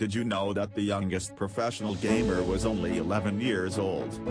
Did you know that the youngest professional gamer was only 11 years old?